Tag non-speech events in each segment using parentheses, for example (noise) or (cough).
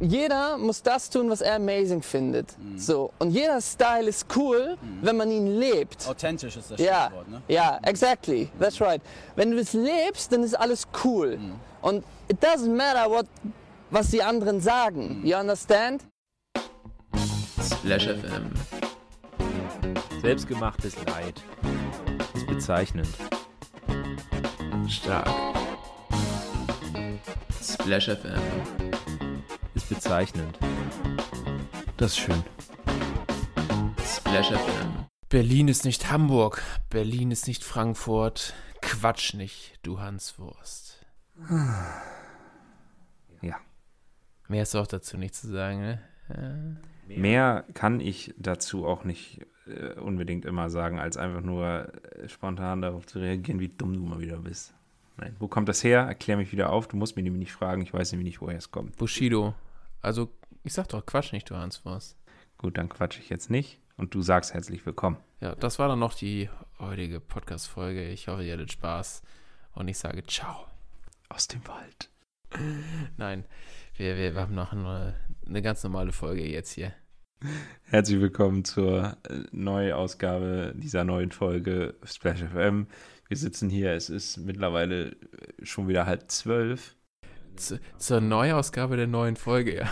Jeder muss das tun, was er amazing findet. So. Und jeder Style ist cool, wenn man ihn lebt. Authentisch ist das Ja, Stichwort, ne? ja, exactly. That's right. Wenn du es lebst, dann ist alles cool. Und it doesn't matter what, was die anderen sagen. You understand? Splash FM. Selbstgemachtes Leid. Ist bezeichnend. Stark. Splash FM. Bezeichnend. Das ist schön. Splash FM. Berlin ist nicht Hamburg. Berlin ist nicht Frankfurt. Quatsch nicht, du Hanswurst. Ja. Mehr ist auch dazu nicht zu sagen, ne? Mehr kann ich dazu auch nicht äh, unbedingt immer sagen, als einfach nur äh, spontan darauf zu reagieren, wie dumm du mal wieder bist. Nein, wo kommt das her? Erklär mich wieder auf. Du musst mir nämlich nicht fragen. Ich weiß nämlich nicht, woher es kommt. Bushido. Also, ich sag doch Quatsch nicht, du Hanswurst. Gut, dann quatsche ich jetzt nicht. Und du sagst herzlich willkommen. Ja, das war dann noch die heutige Podcast-Folge. Ich hoffe, ihr hattet Spaß. Und ich sage Ciao. Aus dem Wald. Nein, wir, wir, wir haben noch eine, eine ganz normale Folge jetzt hier. Herzlich willkommen zur äh, Neuausgabe dieser neuen Folge Splash FM. Wir sitzen hier, es ist mittlerweile äh, schon wieder halb zwölf. Zu, zur Neuausgabe der neuen Folge, ja.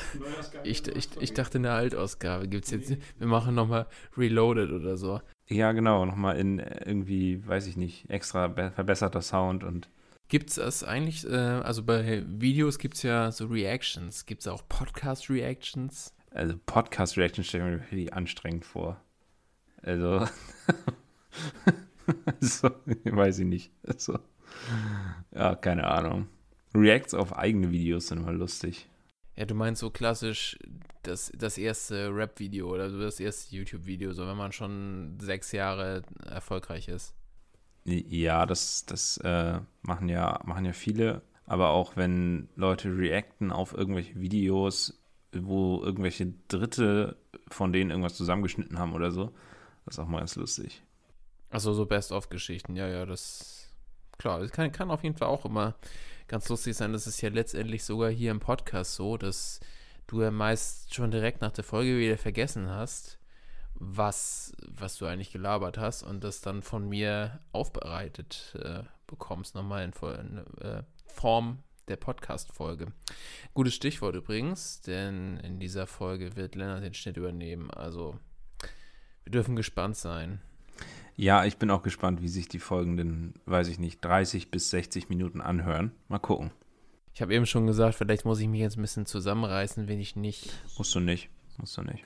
Ich, ich, ich dachte, eine Altausgabe gibt es jetzt. Wir machen nochmal Reloaded oder so. Ja, genau, nochmal in äh, irgendwie, weiß ich nicht, extra be- verbesserter Sound und Gibt es das eigentlich, äh, also bei Videos gibt es ja so Reactions. Gibt es auch Podcast-Reactions? also Podcast-Reaction stellen wir mir wirklich anstrengend vor. Also, (laughs) so, (laughs) weiß ich nicht. Also, ja, keine Ahnung. Reacts auf eigene Videos sind immer lustig. Ja, du meinst so klassisch das, das erste Rap-Video oder so das erste YouTube-Video, so wenn man schon sechs Jahre erfolgreich ist. Ja, das, das äh, machen ja, machen ja viele, aber auch wenn Leute reacten auf irgendwelche Videos, wo irgendwelche Dritte von denen irgendwas zusammengeschnitten haben oder so, das ist auch mal ganz lustig. Achso, so Best-of-Geschichten, ja, ja, das. Klar, das kann, kann auf jeden Fall auch immer ganz lustig sein. Das ist ja letztendlich sogar hier im Podcast so, dass du ja meist schon direkt nach der Folge wieder vergessen hast, was, was du eigentlich gelabert hast und das dann von mir aufbereitet äh, bekommst, nochmal in, in äh, Form der Podcast-Folge. Gutes Stichwort übrigens, denn in dieser Folge wird Lennart den Schnitt übernehmen. Also, wir dürfen gespannt sein. Ja, ich bin auch gespannt, wie sich die folgenden, weiß ich nicht, 30 bis 60 Minuten anhören. Mal gucken. Ich habe eben schon gesagt, vielleicht muss ich mich jetzt ein bisschen zusammenreißen, wenn ich nicht. Musst du nicht. Musst du nicht.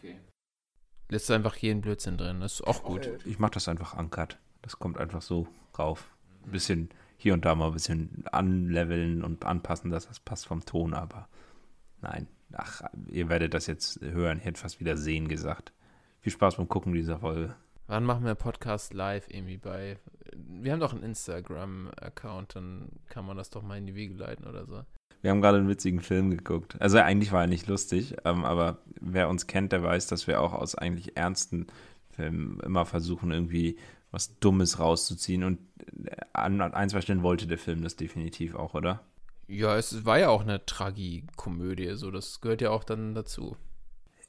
Lässt einfach jeden Blödsinn drin. Das ist auch gut. Ich mache das einfach uncut. Das kommt einfach so rauf. Ein bisschen hier und da mal ein bisschen anleveln und anpassen, dass das passt vom Ton, aber nein. Ach, ihr werdet das jetzt hören. Ich hätte fast wieder sehen gesagt. Viel Spaß beim Gucken dieser Folge. Wann machen wir Podcast live irgendwie bei. Wir haben doch einen Instagram-Account, dann kann man das doch mal in die Wege leiten oder so. Wir haben gerade einen witzigen Film geguckt. Also eigentlich war er nicht lustig, ähm, aber wer uns kennt, der weiß, dass wir auch aus eigentlich ernsten Filmen immer versuchen, irgendwie was Dummes rauszuziehen. Und äh, an ein, zwei Stellen wollte der Film das definitiv auch, oder? Ja, es war ja auch eine Tragikomödie, so das gehört ja auch dann dazu.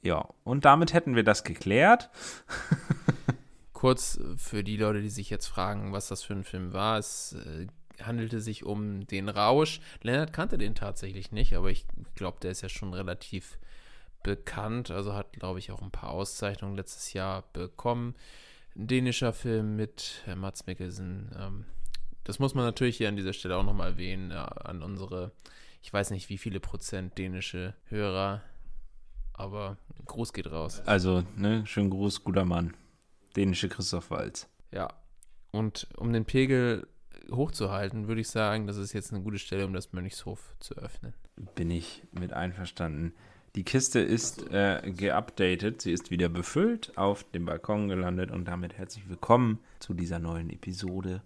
Ja, und damit hätten wir das geklärt. (laughs) Kurz für die Leute, die sich jetzt fragen, was das für ein Film war. Es äh, handelte sich um den Rausch. Lennart kannte den tatsächlich nicht, aber ich glaube, der ist ja schon relativ bekannt. Also hat, glaube ich, auch ein paar Auszeichnungen letztes Jahr bekommen. Ein dänischer Film mit äh, Mats Mikkelsen. Ähm, das muss man natürlich hier an dieser Stelle auch nochmal erwähnen, an unsere, ich weiß nicht, wie viele Prozent dänische Hörer, aber Gruß geht raus. Also, ne, schönen Gruß, guter Mann. Dänische Christoph Walz. Ja. Und um den Pegel hochzuhalten, würde ich sagen, das ist jetzt eine gute Stelle, um das Mönchshof zu öffnen. Bin ich mit einverstanden. Die Kiste ist äh, geupdatet, sie ist wieder befüllt, auf dem Balkon gelandet und damit herzlich willkommen zu dieser neuen Episode.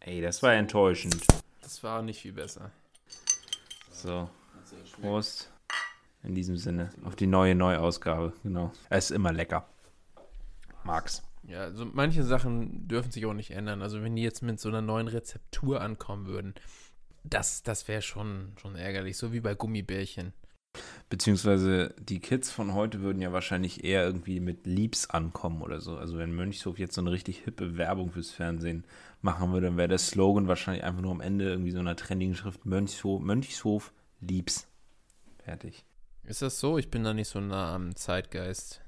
Ey, das war enttäuschend. Das war nicht viel besser. So, Prost. In diesem Sinne, auf die neue Neuausgabe, genau. Es ist immer lecker. Mag's. Ja, also manche Sachen dürfen sich auch nicht ändern. Also wenn die jetzt mit so einer neuen Rezeptur ankommen würden, das, das wäre schon, schon ärgerlich. So wie bei Gummibärchen. Beziehungsweise die Kids von heute würden ja wahrscheinlich eher irgendwie mit Liebs ankommen oder so. Also wenn Mönchshof jetzt so eine richtig hippe Werbung fürs Fernsehen machen würde, dann wäre der Slogan wahrscheinlich einfach nur am Ende irgendwie so einer trendigen Schrift Mönchshof, Mönchshof Liebs. Fertig. Ist das so? Ich bin da nicht so nah am Zeitgeist.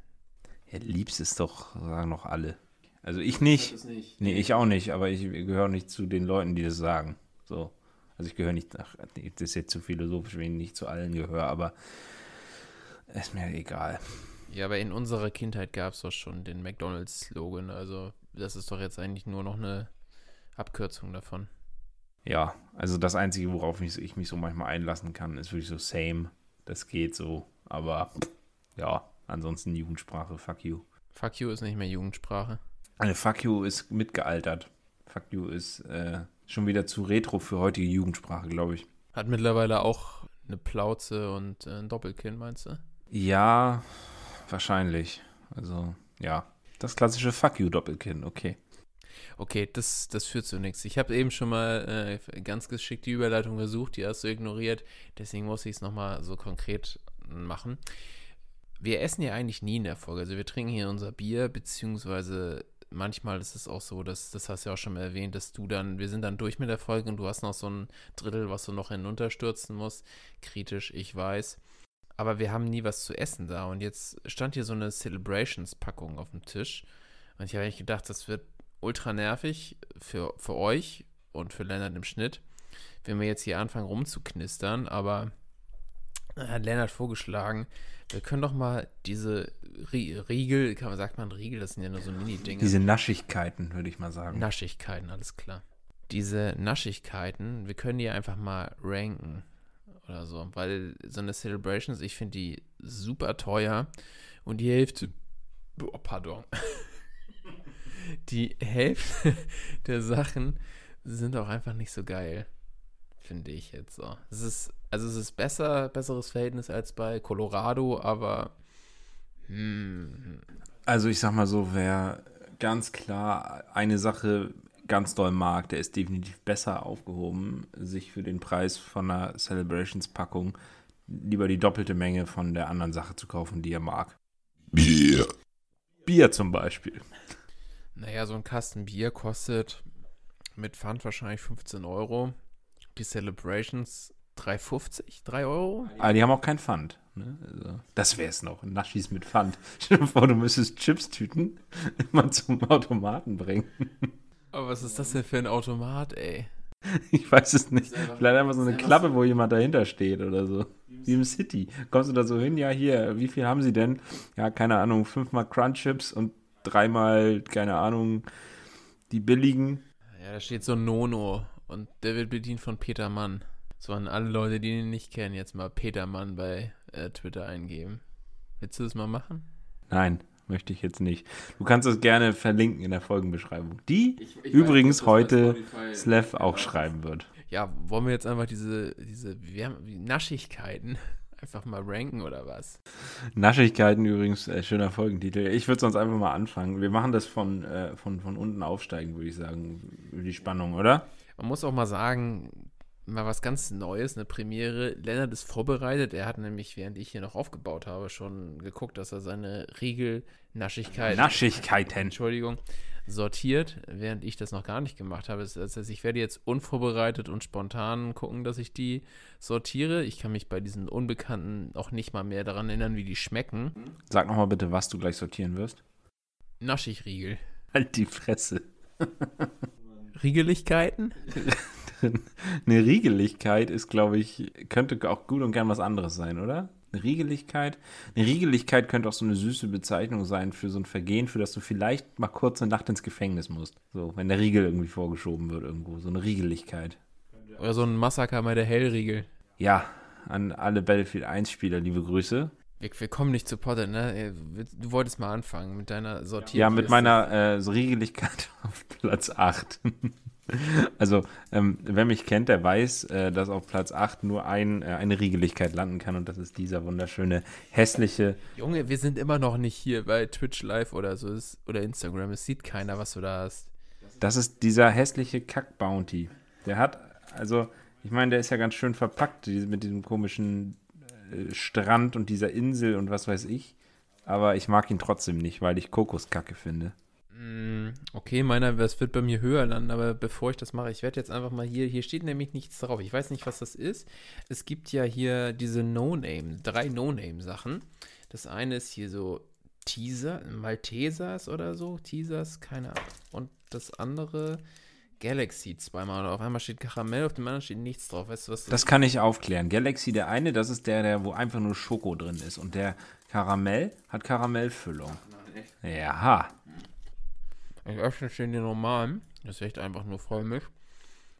Ja, Liebs ist doch, sagen noch alle. Also ich nicht. Nee, ich auch nicht, aber ich gehöre nicht zu den Leuten, die das sagen. So. Also ich gehöre nicht, ach, das ist jetzt zu philosophisch, wenn ich nicht zu allen gehöre, aber ist mir egal. Ja, aber in unserer Kindheit gab es doch schon den McDonalds-Slogan. Also das ist doch jetzt eigentlich nur noch eine Abkürzung davon. Ja, also das Einzige, worauf ich, ich mich so manchmal einlassen kann, ist wirklich so same. Das geht so, aber ja, ansonsten Jugendsprache, fuck you. Fuck you ist nicht mehr Jugendsprache. Eine fuck you ist mitgealtert. Fuck you ist äh, schon wieder zu retro für heutige Jugendsprache, glaube ich. Hat mittlerweile auch eine Plauze und äh, ein Doppelkinn, meinst du? Ja, wahrscheinlich. Also, ja. Das klassische Fuck you Doppelkinn, okay. Okay, das, das führt zu nichts. Ich habe eben schon mal äh, ganz geschickt die Überleitung versucht, die hast du ignoriert. Deswegen muss ich es nochmal so konkret machen. Wir essen ja eigentlich nie in der Folge. Also wir trinken hier unser Bier, beziehungsweise manchmal ist es auch so, dass, das hast du ja auch schon mal erwähnt, dass du dann, wir sind dann durch mit der Folge und du hast noch so ein Drittel, was du noch hinunterstürzen musst. Kritisch, ich weiß. Aber wir haben nie was zu essen da. Und jetzt stand hier so eine Celebrations-Packung auf dem Tisch. Und ich habe eigentlich gedacht, das wird ultra nervig für, für euch und für Lennart im Schnitt, wenn wir jetzt hier anfangen rumzuknistern. Aber hat Lennart vorgeschlagen, wir können doch mal diese Riegel, kann man, sagt man Riegel, das sind ja nur so Mini-Dinge. Diese Naschigkeiten, würde ich mal sagen. Naschigkeiten, alles klar. Diese Naschigkeiten, wir können die einfach mal ranken oder so, weil so eine Celebrations, ich finde die super teuer und die Hälfte, oh, pardon, (laughs) die Hälfte der Sachen sind auch einfach nicht so geil, finde ich jetzt so. Es ist, also es ist besser, besseres Verhältnis als bei Colorado, aber hm, Also ich sag mal so, wer ganz klar eine Sache ganz doll mag, der ist definitiv besser aufgehoben, sich für den Preis von einer Celebrations-Packung lieber die doppelte Menge von der anderen Sache zu kaufen, die er mag. Bier. Bier zum Beispiel. naja, so ein Kasten Bier kostet mit Pfand wahrscheinlich 15 Euro. Die Celebrations 3,50? 3 Euro? Aber die haben auch kein Pfand. Ne? Also, das wär's noch. Naschis mit Pfand. (laughs) Stell dir vor, du müsstest Chips-Tüten (laughs) immer zum Automaten bringen. Aber was ist das denn für ein Automat, ey? Ich weiß es nicht. Vielleicht einfach so eine Klappe, wo jemand dahinter steht oder so. Wie im City. Kommst du da so hin? Ja, hier, wie viel haben sie denn? Ja, keine Ahnung, fünfmal Crunch-Chips und dreimal, keine Ahnung, die billigen. Ja, da steht so Nono und der wird bedient von Peter Mann. So an alle Leute, die ihn nicht kennen, jetzt mal Peter Mann bei äh, Twitter eingeben. Willst du das mal machen? Nein, möchte ich jetzt nicht. Du kannst es gerne verlinken in der Folgenbeschreibung. Die übrigens heute Slav auch schreiben wird. Ja, wollen wir jetzt einfach diese, diese Naschigkeiten (laughs) einfach mal ranken oder was? Naschigkeiten übrigens, äh, schöner Folgentitel. Ich würde sonst einfach mal anfangen. Wir machen das von, äh, von, von unten aufsteigen, würde ich sagen, über die Spannung, oder? Man muss auch mal sagen, mal was ganz Neues, eine Premiere. Lennart ist vorbereitet. Er hat nämlich, während ich hier noch aufgebaut habe, schon geguckt, dass er seine Riegel-Naschigkeit, Naschigkeiten. Entschuldigung, sortiert, während ich das noch gar nicht gemacht habe. Das heißt, ich werde jetzt unvorbereitet und spontan gucken, dass ich die sortiere. Ich kann mich bei diesen Unbekannten auch nicht mal mehr daran erinnern, wie die schmecken. Sag nochmal bitte, was du gleich sortieren wirst. Naschig-Riegel. Halt die Fresse. Riegeligkeiten? (laughs) Eine Riegeligkeit ist, glaube ich, könnte auch gut und gern was anderes sein, oder? Eine Riegeligkeit? Eine Riegeligkeit könnte auch so eine süße Bezeichnung sein für so ein Vergehen, für das du vielleicht mal kurz eine Nacht ins Gefängnis musst. So, wenn der Riegel irgendwie vorgeschoben wird irgendwo. So eine Riegeligkeit. Oder so ein Massaker bei der Hellriegel. Ja, an alle Battlefield 1-Spieler, liebe Grüße. Wir, wir kommen nicht zu Potter, ne? Du wolltest mal anfangen mit deiner Sortierung. Ja, mit meiner äh, Riegeligkeit (laughs) auf Platz 8. (laughs) also, ähm, wer mich kennt, der weiß, äh, dass auf Platz 8 nur ein, äh, eine Riegeligkeit landen kann und das ist dieser wunderschöne, hässliche. Junge, wir sind immer noch nicht hier bei Twitch Live oder so es- oder Instagram. Es sieht keiner, was du da hast. Das ist dieser hässliche Kack-Bounty. Der hat, also, ich meine, der ist ja ganz schön verpackt mit diesem komischen Strand und dieser Insel und was weiß ich. Aber ich mag ihn trotzdem nicht, weil ich Kokoskacke finde. Mm, Okay, meiner, das wird bei mir höher landen, aber bevor ich das mache, ich werde jetzt einfach mal hier, hier steht nämlich nichts drauf. Ich weiß nicht, was das ist. Es gibt ja hier diese No-Name, drei No-Name-Sachen. Das eine ist hier so Teaser, Maltesers oder so, Teasers, keine Ahnung. Und das andere Galaxy zweimal. Auf einmal steht Karamell, auf dem anderen steht nichts drauf. Weißt du, was Das kann ich aufklären. Galaxy, der eine, das ist der, der, wo einfach nur Schoko drin ist. Und der Karamell hat Karamellfüllung. Ja. Ich öffne den den normalen. Das ist echt einfach nur Vollmilch.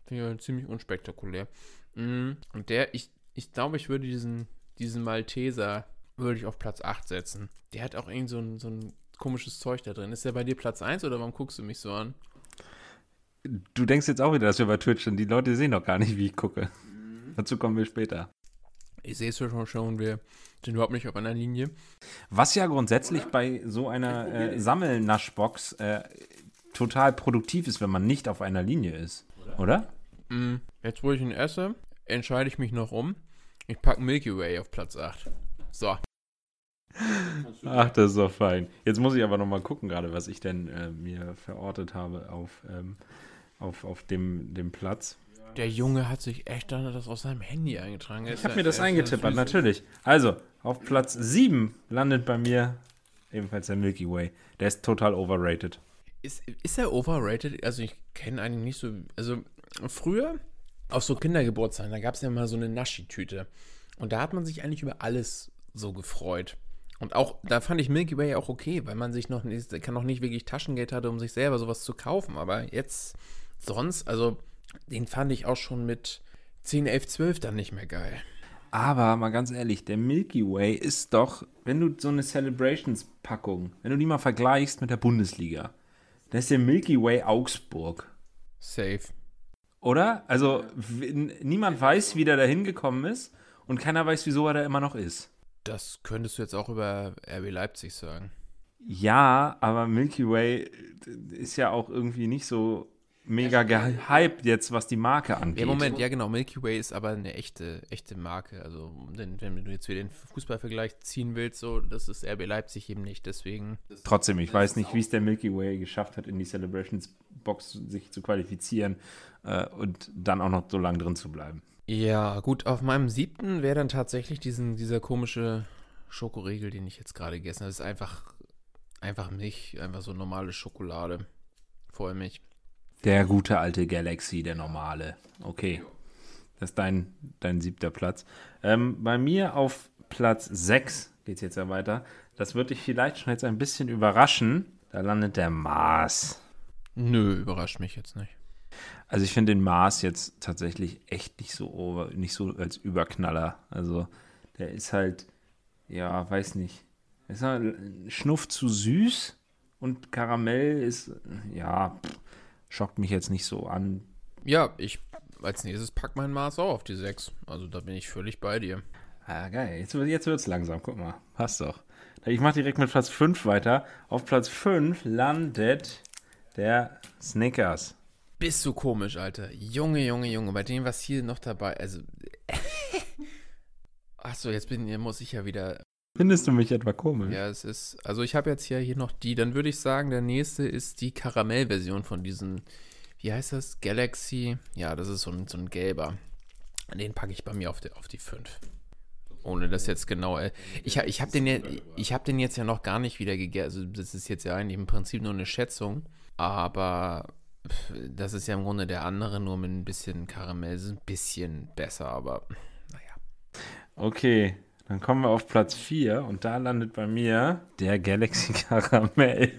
Finde ich ziemlich unspektakulär. Mm, Und der, ich, ich glaube, ich würde diesen, diesen Malteser würde ich auf Platz 8 setzen. Der hat auch irgend so ein, so ein komisches Zeug da drin. Ist der bei dir Platz 1 oder warum guckst du mich so an? Du denkst jetzt auch wieder, dass wir bei Twitch sind. Die Leute sehen doch gar nicht, wie ich gucke. Dazu kommen wir später. Ich sehe es ja schon, schon, wir sind überhaupt nicht auf einer Linie. Was ja grundsätzlich bei so einer äh, Sammelnaschbox äh, total produktiv ist, wenn man nicht auf einer Linie ist. Oder? Mm, Jetzt, wo ich ihn esse, entscheide ich mich noch um. Ich packe Milky Way auf Platz 8. So. Ach, das ist doch fein. Jetzt muss ich aber noch mal gucken, gerade was ich denn äh, mir verortet habe auf, ähm, auf, auf dem, dem Platz. Der Junge hat sich echt dann das aus seinem Handy eingetragen. Ich habe mir das eingetippert, natürlich. Also, auf Platz 7 landet bei mir ebenfalls der Milky Way. Der ist total overrated. Ist, ist er overrated? Also ich kenne eigentlich nicht so. Also früher, auf so Kindergeburtstagen, da gab es ja immer so eine Naschi-Tüte. Und da hat man sich eigentlich über alles so gefreut. Und auch, da fand ich Milky Way auch okay, weil man sich noch nicht, kann noch nicht wirklich Taschengeld hatte, um sich selber sowas zu kaufen. Aber jetzt sonst, also den fand ich auch schon mit 10, 11, 12 dann nicht mehr geil. Aber mal ganz ehrlich, der Milky Way ist doch, wenn du so eine Celebrations-Packung, wenn du die mal vergleichst mit der Bundesliga, dann ist der Milky Way Augsburg. Safe. Oder? Also, niemand weiß, wie der da hingekommen ist und keiner weiß, wieso er da immer noch ist. Das könntest du jetzt auch über RB Leipzig sagen. Ja, aber Milky Way ist ja auch irgendwie nicht so mega gehypt jetzt, was die Marke angeht. Ja, Moment, ja genau, Milky Way ist aber eine echte, echte Marke. Also, denn, wenn du jetzt wieder den Fußballvergleich ziehen willst, so, das ist RB Leipzig eben nicht. Deswegen, Trotzdem, ich weiß nicht, wie es der Milky Way geschafft hat, in die Celebrations Box sich zu qualifizieren äh, und dann auch noch so lange drin zu bleiben. ja, gut, auf meinem siebten wäre dann tatsächlich diesen, dieser komische Schokoriegel, den ich jetzt gerade gegessen habe. Das ist einfach, einfach Milch, einfach so normale Schokolade. Vollmilch. Der gute alte Galaxy, der normale. Okay. Das ist dein, dein siebter Platz. Ähm, bei mir auf Platz 6 geht es jetzt ja weiter. Das wird dich vielleicht schon jetzt ein bisschen überraschen. Da landet der Mars. Nö, überrascht mich jetzt nicht. Also ich finde den Mars jetzt tatsächlich echt nicht so nicht so als Überknaller. Also der ist halt, ja, weiß nicht. Ist halt Schnuff zu süß und Karamell ist, ja, pff, schockt mich jetzt nicht so an. Ja, ich als nächstes pack mein Maß auch auf die 6. Also da bin ich völlig bei dir. Ah, geil. Jetzt, wird- jetzt wird's langsam. Guck mal. Passt doch. Ich mache direkt mit Platz 5 weiter. Auf Platz 5 landet der Snickers. Bist du komisch, Alter. Junge, Junge, Junge. Bei dem, was hier noch dabei. Also. (laughs) Achso, jetzt bin, muss ich ja wieder. Findest du mich etwa komisch? Ja, es ist. Also, ich habe jetzt ja hier noch die. Dann würde ich sagen, der nächste ist die Karamellversion von diesem. Wie heißt das? Galaxy. Ja, das ist so ein, so ein gelber. Den packe ich bei mir auf die, auf die 5. Ohne das jetzt genau. äh, Ich, ich habe den, ja, ich hab den jetzt ja noch gar nicht wieder gegessen. Also, das ist jetzt ja eigentlich im Prinzip nur eine Schätzung. Aber das ist ja im Grunde der andere, nur mit ein bisschen Karamell. Ist ein bisschen besser, aber naja. Okay. Dann kommen wir auf Platz 4 und da landet bei mir der Galaxy (laughs) Karamell. (laughs)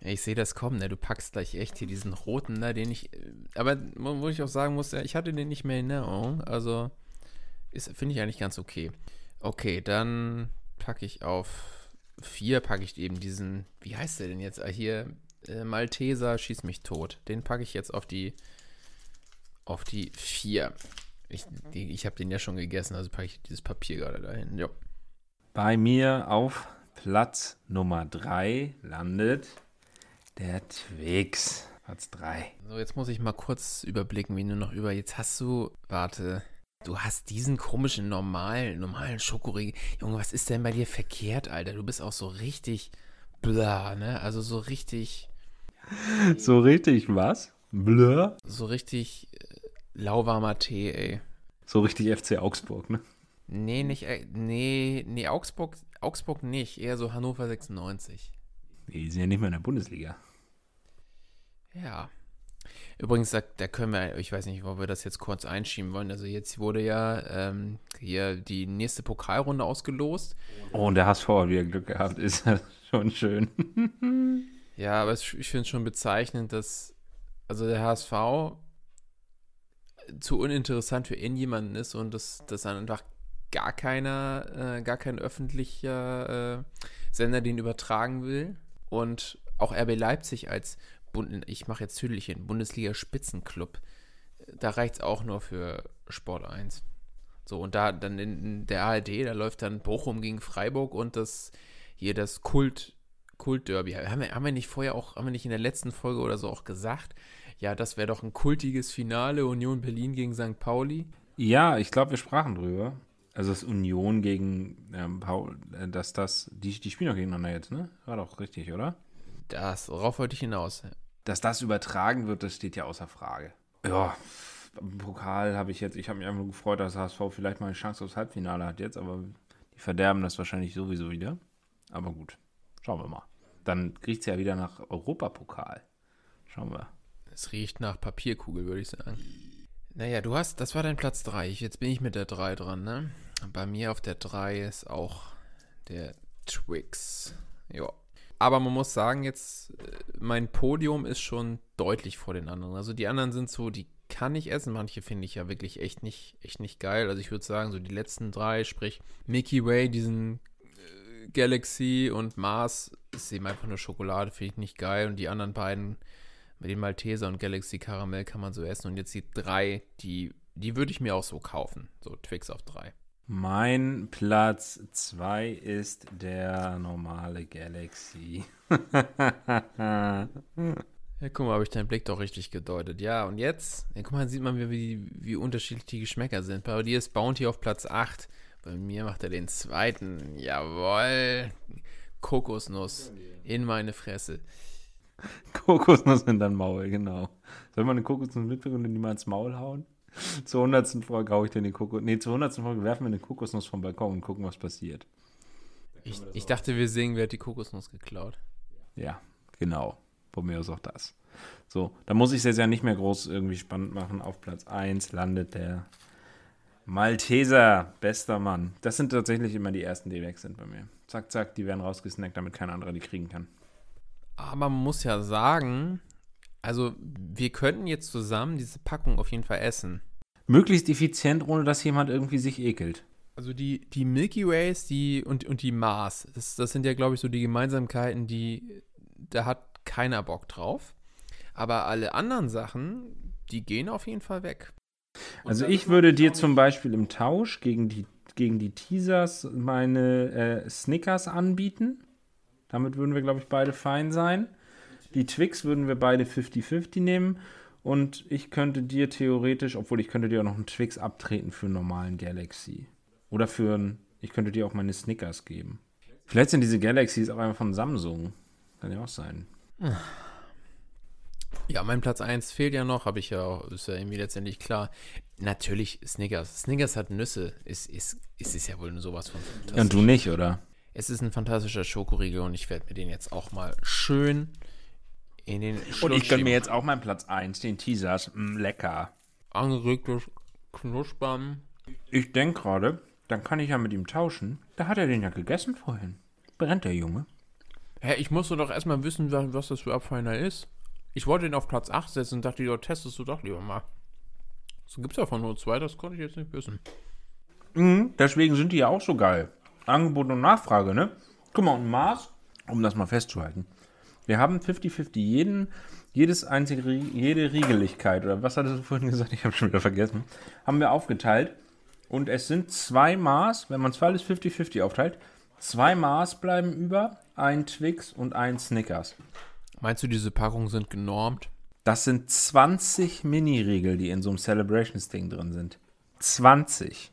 Ich sehe das kommen, ne? Du packst gleich echt hier diesen roten, ne? Den ich. äh, Aber wo ich auch sagen muss, ja, ich hatte den nicht mehr in Erinnerung. Also finde ich eigentlich ganz okay. Okay, dann packe ich auf 4 packe ich eben diesen. Wie heißt der denn jetzt? Ah, Hier äh, Malteser schieß mich tot. Den packe ich jetzt auf die auf die 4. Ich, ich habe den ja schon gegessen, also packe ich dieses Papier gerade dahin. Ja. Bei mir auf Platz Nummer 3 landet der Twix. Platz 3. So, jetzt muss ich mal kurz überblicken, wie du noch über. Jetzt hast du. Warte. Du hast diesen komischen, normalen, normalen Schokoriegel. Junge, was ist denn bei dir verkehrt, Alter? Du bist auch so richtig bla, ne? Also so richtig, So richtig was? Blö. so richtig lauwarmer Tee, ey. So richtig FC Augsburg, ne? Nee, nicht, äh, nee, nee, Augsburg, Augsburg nicht, eher so Hannover 96. Nee, die sind ja nicht mehr in der Bundesliga. Ja. Übrigens, da, da können wir, ich weiß nicht, wo wir das jetzt kurz einschieben wollen. Also jetzt wurde ja ähm, hier die nächste Pokalrunde ausgelost. Oh, und der HSV hat wieder Glück gehabt, ist (laughs) ja schon schön. Ja, aber ich finde es schon bezeichnend, dass also der HSV zu uninteressant für irgendjemanden ist und dass, dann einfach gar keiner, äh, gar kein öffentlicher äh, Sender den übertragen will. Und auch RB Leipzig als, Bund, ich mache jetzt Tüdelchen, Bundesliga-Spitzenclub, da reicht es auch nur für Sport 1. So, und da dann in der ARD, da läuft dann Bochum gegen Freiburg und das hier das Kult, Kult-Derby. Haben wir, haben wir nicht vorher auch, haben wir nicht in der letzten Folge oder so auch gesagt, ja, das wäre doch ein kultiges Finale, Union Berlin gegen St. Pauli. Ja, ich glaube, wir sprachen drüber. Also das Union gegen ähm, Paul, äh, dass das, die, die spielen doch gegeneinander jetzt, ne? War doch richtig, oder? Das, darauf wollte ich hinaus. Dass das übertragen wird, das steht ja außer Frage. Ja, im Pokal habe ich jetzt, ich habe mich einfach nur gefreut, dass HSV vielleicht mal eine Chance aufs Halbfinale hat jetzt, aber die verderben das wahrscheinlich sowieso wieder. Aber gut, schauen wir mal. Dann kriegt es ja wieder nach Europapokal. Schauen wir. Es riecht nach Papierkugel, würde ich sagen. Naja, du hast, das war dein Platz 3. Jetzt bin ich mit der 3 dran, ne? Bei mir auf der 3 ist auch der Twix. Ja. Aber man muss sagen, jetzt, äh, mein Podium ist schon deutlich vor den anderen. Also die anderen sind so, die kann ich essen. Manche finde ich ja wirklich echt nicht, echt nicht geil. Also ich würde sagen, so die letzten drei, sprich Mickey Way, diesen äh, Galaxy und Mars, ist eben einfach nur Schokolade, finde ich nicht geil. Und die anderen beiden mit den Malteser und Galaxy Karamell kann man so essen. Und jetzt die drei, die, die würde ich mir auch so kaufen. So Twix auf drei. Mein Platz 2 ist der normale Galaxy. (laughs) Ja, guck mal, habe ich deinen Blick doch richtig gedeutet. Ja, und jetzt, ja, guck mal, sieht man, wie, wie unterschiedlich die Geschmäcker sind. Bei dir ist Bounty auf Platz 8. Bei mir macht er den zweiten. Jawoll. Kokosnuss in meine Fresse. (laughs) Kokosnuss in dein Maul, genau. Soll man eine Kokosnuss mitbringen und die mal ins Maul hauen? (laughs) Zur 100. Folge hau ich dir eine Kokosnuss. Nee, zur 100. Folge werfen wir eine Kokosnuss vom Balkon und gucken, was passiert. Ich, ich dachte, wir singen, wer hat die Kokosnuss geklaut. Ja, genau. Von mir aus auch das. So, da muss ich es jetzt ja nicht mehr groß irgendwie spannend machen. Auf Platz 1 landet der Malteser, bester Mann. Das sind tatsächlich immer die ersten, die weg sind bei mir. Zack, zack, die werden rausgesnackt, damit kein anderer die kriegen kann. Aber man muss ja sagen, also wir könnten jetzt zusammen diese Packung auf jeden Fall essen. Möglichst effizient, ohne dass jemand irgendwie sich ekelt. Also die, die Milky Ways die, und, und die Mars, das, das sind ja, glaube ich, so die Gemeinsamkeiten, die, da hat keiner Bock drauf. Aber alle anderen Sachen, die gehen auf jeden Fall weg. Also ich würde dir zum Beispiel im Tausch gegen die, gegen die Teasers meine äh, Snickers anbieten. Damit würden wir, glaube ich, beide fein sein. Die Twix würden wir beide 50-50 nehmen. Und ich könnte dir theoretisch, obwohl ich könnte dir auch noch einen Twix abtreten für einen normalen Galaxy. Oder für einen, ich könnte dir auch meine Snickers geben. Vielleicht sind diese Galaxies auch einfach von Samsung. Kann ja auch sein. Ja, mein Platz 1 fehlt ja noch, habe ich ja auch, ist ja irgendwie letztendlich klar. Natürlich Snickers. Snickers hat Nüsse. Ist, ist, ist es ja wohl nur sowas von Ja, und du nicht, oder? Es ist ein fantastischer Schokoriegel und ich werde mir den jetzt auch mal schön in den Und ich gönne mir jetzt auch meinen Platz 1, den Teasers. Mm, lecker. angeregtes Knuspern. Ich denke gerade, dann kann ich ja mit ihm tauschen. Da hat er den ja gegessen vorhin. Brennt der Junge. Hä, ich musste doch erstmal wissen, wa- was das für Abfeiner ist. Ich wollte ihn auf Platz 8 setzen und dachte, ja, testest du doch lieber mal. So gibt's davon nur zwei, das konnte ich jetzt nicht wissen. Mhm, deswegen sind die ja auch so geil. Angebot und Nachfrage, ne? Guck mal, und Mars, um das mal festzuhalten. Wir haben 50-50 jeden, jedes einzige, jede Riegeligkeit, oder was hattest du vorhin gesagt? Ich habe schon wieder vergessen. Haben wir aufgeteilt. Und es sind zwei Maß, wenn man es alles 50-50 aufteilt, zwei Maß bleiben über, ein Twix und ein Snickers. Meinst du, diese Packungen sind genormt? Das sind 20 Mini-Riegel, die in so einem Celebrations-Ding drin sind. 20.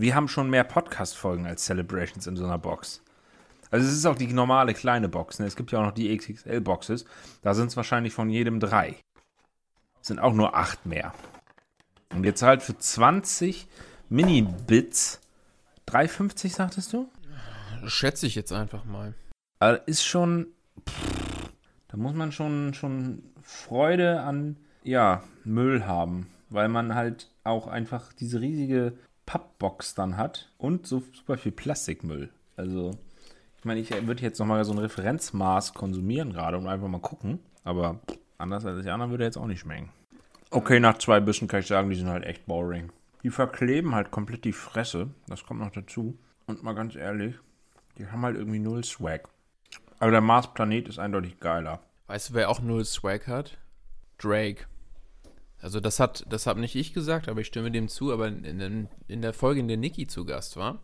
Wir haben schon mehr Podcast-Folgen als Celebrations in so einer Box. Also es ist auch die normale kleine Box. Ne? Es gibt ja auch noch die XXL-Boxes. Da sind es wahrscheinlich von jedem drei. Es sind auch nur acht mehr. Und ihr zahlt für 20 Mini-Bits 3,50, sagtest du? Schätze ich jetzt einfach mal. Also ist schon. Pff, da muss man schon, schon Freude an ja, Müll haben. Weil man halt auch einfach diese riesige Pappbox dann hat und so super viel Plastikmüll. Also, ich meine, ich würde jetzt nochmal so ein Referenzmaß konsumieren gerade und einfach mal gucken. Aber anders als die anderen würde jetzt auch nicht schmecken. Okay, nach zwei Bissen kann ich sagen, die sind halt echt boring. Die verkleben halt komplett die Fresse. Das kommt noch dazu. Und mal ganz ehrlich, die haben halt irgendwie null Swag. Aber der Mars-Planet ist eindeutig geiler. Weißt du, wer auch null Swag hat? Drake. Also das hat, das habe nicht ich gesagt, aber ich stimme dem zu, aber in, in, der Folge, in der Nicki zu Gast war,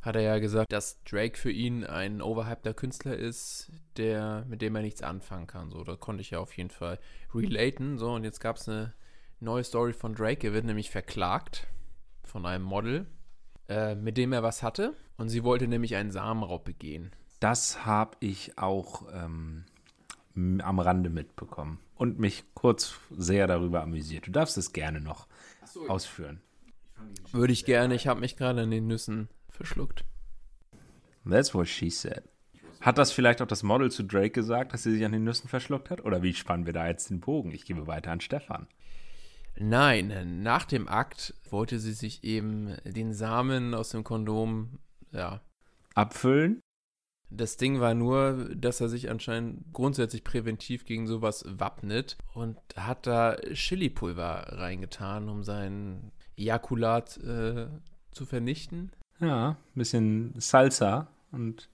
hat er ja gesagt, dass Drake für ihn ein overhypter Künstler ist, der, mit dem er nichts anfangen kann. So, da konnte ich ja auf jeden Fall relaten. So, und jetzt gab es eine neue Story von Drake. Er wird nämlich verklagt von einem Model, äh, mit dem er was hatte. Und sie wollte nämlich einen Samenraub begehen. Das habe ich auch ähm, am Rande mitbekommen und mich kurz sehr darüber amüsiert. Du darfst es gerne noch so, ausführen. Würde ich gerne. Ich habe mich gerade an den Nüssen verschluckt. That's what she said. Hat das vielleicht auch das Model zu Drake gesagt, dass sie sich an den Nüssen verschluckt hat? Oder wie spannen wir da jetzt den Bogen? Ich gebe weiter an Stefan. Nein, nach dem Akt wollte sie sich eben den Samen aus dem Kondom, ja. Abfüllen? Das Ding war nur, dass er sich anscheinend grundsätzlich präventiv gegen sowas wappnet und hat da Chili-Pulver reingetan, um seinen Ejakulat äh, zu vernichten. Ja, ein bisschen Salsa und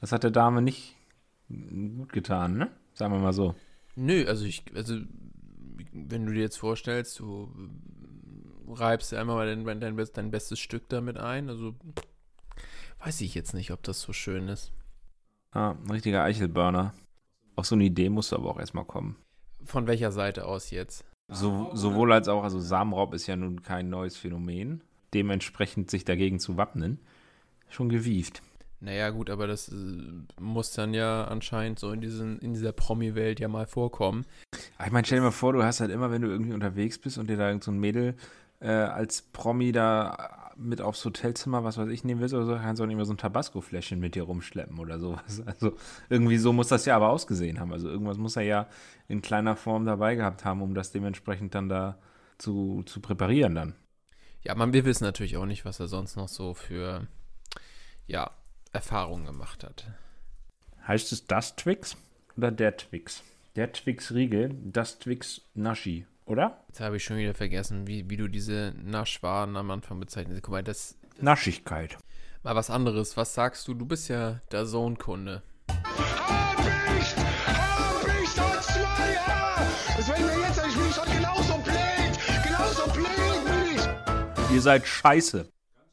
das hat der Dame nicht gut getan, ne? Sagen wir mal so. Nö, also ich, also wenn du dir jetzt vorstellst, du reibst einmal mal dein, dein, dein bestes Stück damit ein, also weiß ich jetzt nicht, ob das so schön ist. Ah, ein richtiger Eichelburner. Auf so eine Idee musst du aber auch erstmal kommen. Von welcher Seite aus jetzt? So, sowohl als auch, also Samenraub ist ja nun kein neues Phänomen. Dementsprechend sich dagegen zu wappnen, schon gewieft. Naja, gut, aber das äh, muss dann ja anscheinend so in, diesen, in dieser Promi-Welt ja mal vorkommen. Ich meine, stell dir mal vor, du hast halt immer, wenn du irgendwie unterwegs bist und dir da irgend so ein Mädel äh, als Promi da mit aufs Hotelzimmer, was weiß ich, nehmen willst oder so, kannst du auch nicht mehr so ein Tabasco-Fläschchen mit dir rumschleppen oder sowas. (laughs) Also irgendwie so muss das ja aber ausgesehen haben. Also irgendwas muss er ja in kleiner Form dabei gehabt haben, um das dementsprechend dann da zu, zu präparieren dann. Ja, man, wir wissen natürlich auch nicht, was er sonst noch so für, ja, Erfahrungen gemacht hat. Heißt es das Twix oder der Twix? Der Twix-Riegel, das Twix-Naschi oder? Jetzt habe ich schon wieder vergessen, wie, wie du diese Naschwaren am Anfang bezeichnest. Guck mal, das. Naschigkeit. Mal was anderes. Was sagst du? Du bist ja der Sohn-Kunde. Hab ich! Hab ich seit zwei Jahren! Das werden wir jetzt, ich bin schon genauso blöd! Genauso blöd bin ich! Ihr seid scheiße.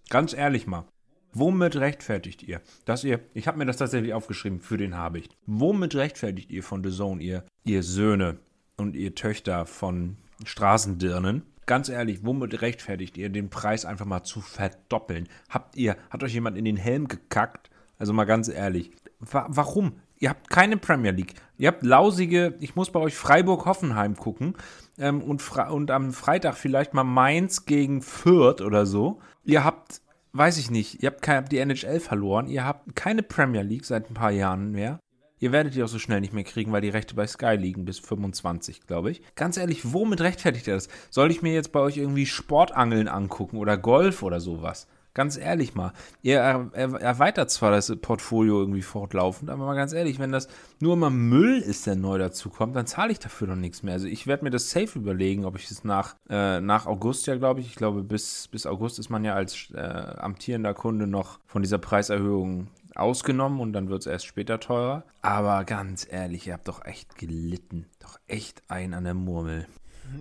Ganz ehrlich mal. Womit rechtfertigt ihr, dass ihr, ich habe mir das tatsächlich aufgeschrieben für den Habicht, womit rechtfertigt ihr von The Zone, ihr, ihr Söhne und ihr Töchter von Straßendirnen. Ganz ehrlich, womit rechtfertigt ihr den Preis einfach mal zu verdoppeln? Habt ihr, hat euch jemand in den Helm gekackt? Also mal ganz ehrlich, wa warum? Ihr habt keine Premier League. Ihr habt lausige, ich muss bei euch Freiburg-Hoffenheim gucken ähm, und, und am Freitag vielleicht mal Mainz gegen Fürth oder so. Ihr habt, weiß ich nicht, ihr habt, habt die NHL verloren. Ihr habt keine Premier League seit ein paar Jahren mehr. Ihr werdet die auch so schnell nicht mehr kriegen, weil die Rechte bei Sky liegen bis 25, glaube ich. Ganz ehrlich, womit rechtfertigt ihr das? Soll ich mir jetzt bei euch irgendwie Sportangeln angucken oder Golf oder sowas? Ganz ehrlich mal. Ihr er, er, erweitert zwar das Portfolio irgendwie fortlaufend, aber mal ganz ehrlich, wenn das nur mal Müll ist, der neu dazukommt, dann zahle ich dafür doch nichts mehr. Also ich werde mir das safe überlegen, ob ich es nach, äh, nach August ja, glaube ich, ich glaube bis, bis August ist man ja als äh, amtierender Kunde noch von dieser Preiserhöhung ausgenommen und dann wird es erst später teurer. Aber ganz ehrlich, ihr habt doch echt gelitten. Doch echt ein an der Murmel.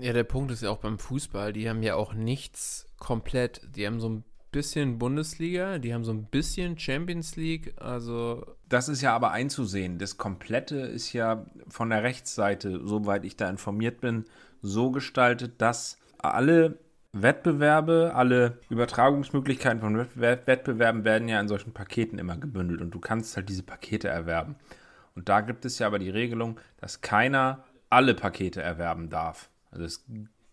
Ja, der Punkt ist ja auch beim Fußball, die haben ja auch nichts komplett, die haben so ein bisschen Bundesliga, die haben so ein bisschen Champions League, also. Das ist ja aber einzusehen. Das Komplette ist ja von der Rechtsseite, soweit ich da informiert bin, so gestaltet, dass alle Wettbewerbe, alle Übertragungsmöglichkeiten von Wett- Wettbewerben werden ja in solchen Paketen immer gebündelt und du kannst halt diese Pakete erwerben. Und da gibt es ja aber die Regelung, dass keiner alle Pakete erwerben darf. Also es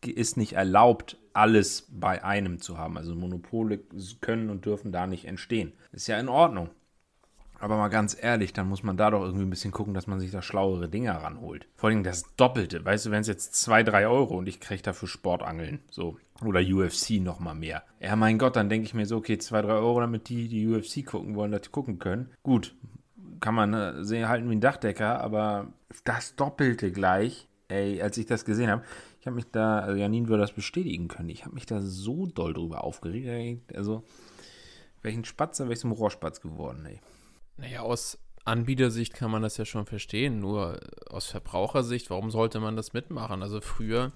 ist nicht erlaubt, alles bei einem zu haben. Also Monopole können und dürfen da nicht entstehen. Ist ja in Ordnung. Aber mal ganz ehrlich, dann muss man da doch irgendwie ein bisschen gucken, dass man sich da schlauere Dinger ranholt. Vor allem das Doppelte. Weißt du, wenn es jetzt 2, 3 Euro und ich kriege dafür Sportangeln, so. Oder UFC nochmal mehr. Ja, mein Gott, dann denke ich mir so, okay, 2, 3 Euro, damit die, die UFC gucken wollen, das gucken können. Gut, kann man äh, sehen, halten wie ein Dachdecker, aber das Doppelte gleich, ey, als ich das gesehen habe, ich habe mich da, also Janine würde das bestätigen können, ich habe mich da so doll drüber aufgeregt. Also, welchen Spatzer, welchem Rohrspatz geworden, ey. Naja, aus Anbietersicht kann man das ja schon verstehen, nur aus Verbrauchersicht, warum sollte man das mitmachen? Also früher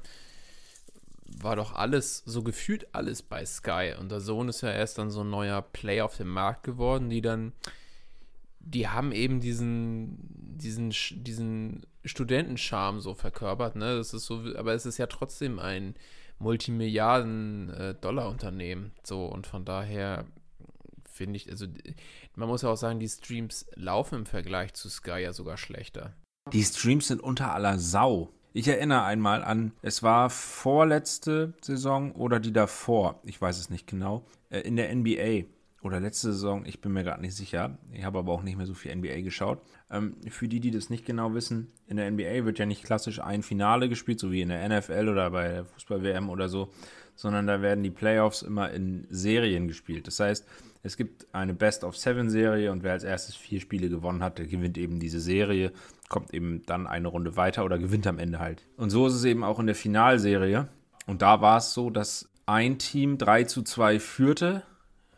war doch alles, so gefühlt alles bei Sky und der Sohn ist ja erst dann so ein neuer Player auf dem Markt geworden, die dann, die haben eben diesen, diesen, diesen Studentenscharme so verkörpert, ne? Das ist so, aber es ist ja trotzdem ein Multimilliarden-Dollar-Unternehmen, so und von daher finde ich, also man muss ja auch sagen, die Streams laufen im Vergleich zu Sky ja sogar schlechter. Die Streams sind unter aller Sau. Ich erinnere einmal an, es war vorletzte Saison oder die davor, ich weiß es nicht genau, äh, in der NBA oder letzte Saison, ich bin mir gerade nicht sicher. Ich habe aber auch nicht mehr so viel NBA geschaut. Ähm, für die, die das nicht genau wissen, in der NBA wird ja nicht klassisch ein Finale gespielt, so wie in der NFL oder bei der Fußball-WM oder so, sondern da werden die Playoffs immer in Serien gespielt. Das heißt, es gibt eine Best-of-Seven-Serie und wer als erstes vier Spiele gewonnen hat, der gewinnt eben diese Serie, kommt eben dann eine Runde weiter oder gewinnt am Ende halt. Und so ist es eben auch in der Finalserie. Und da war es so, dass ein Team 3 zu 2 führte,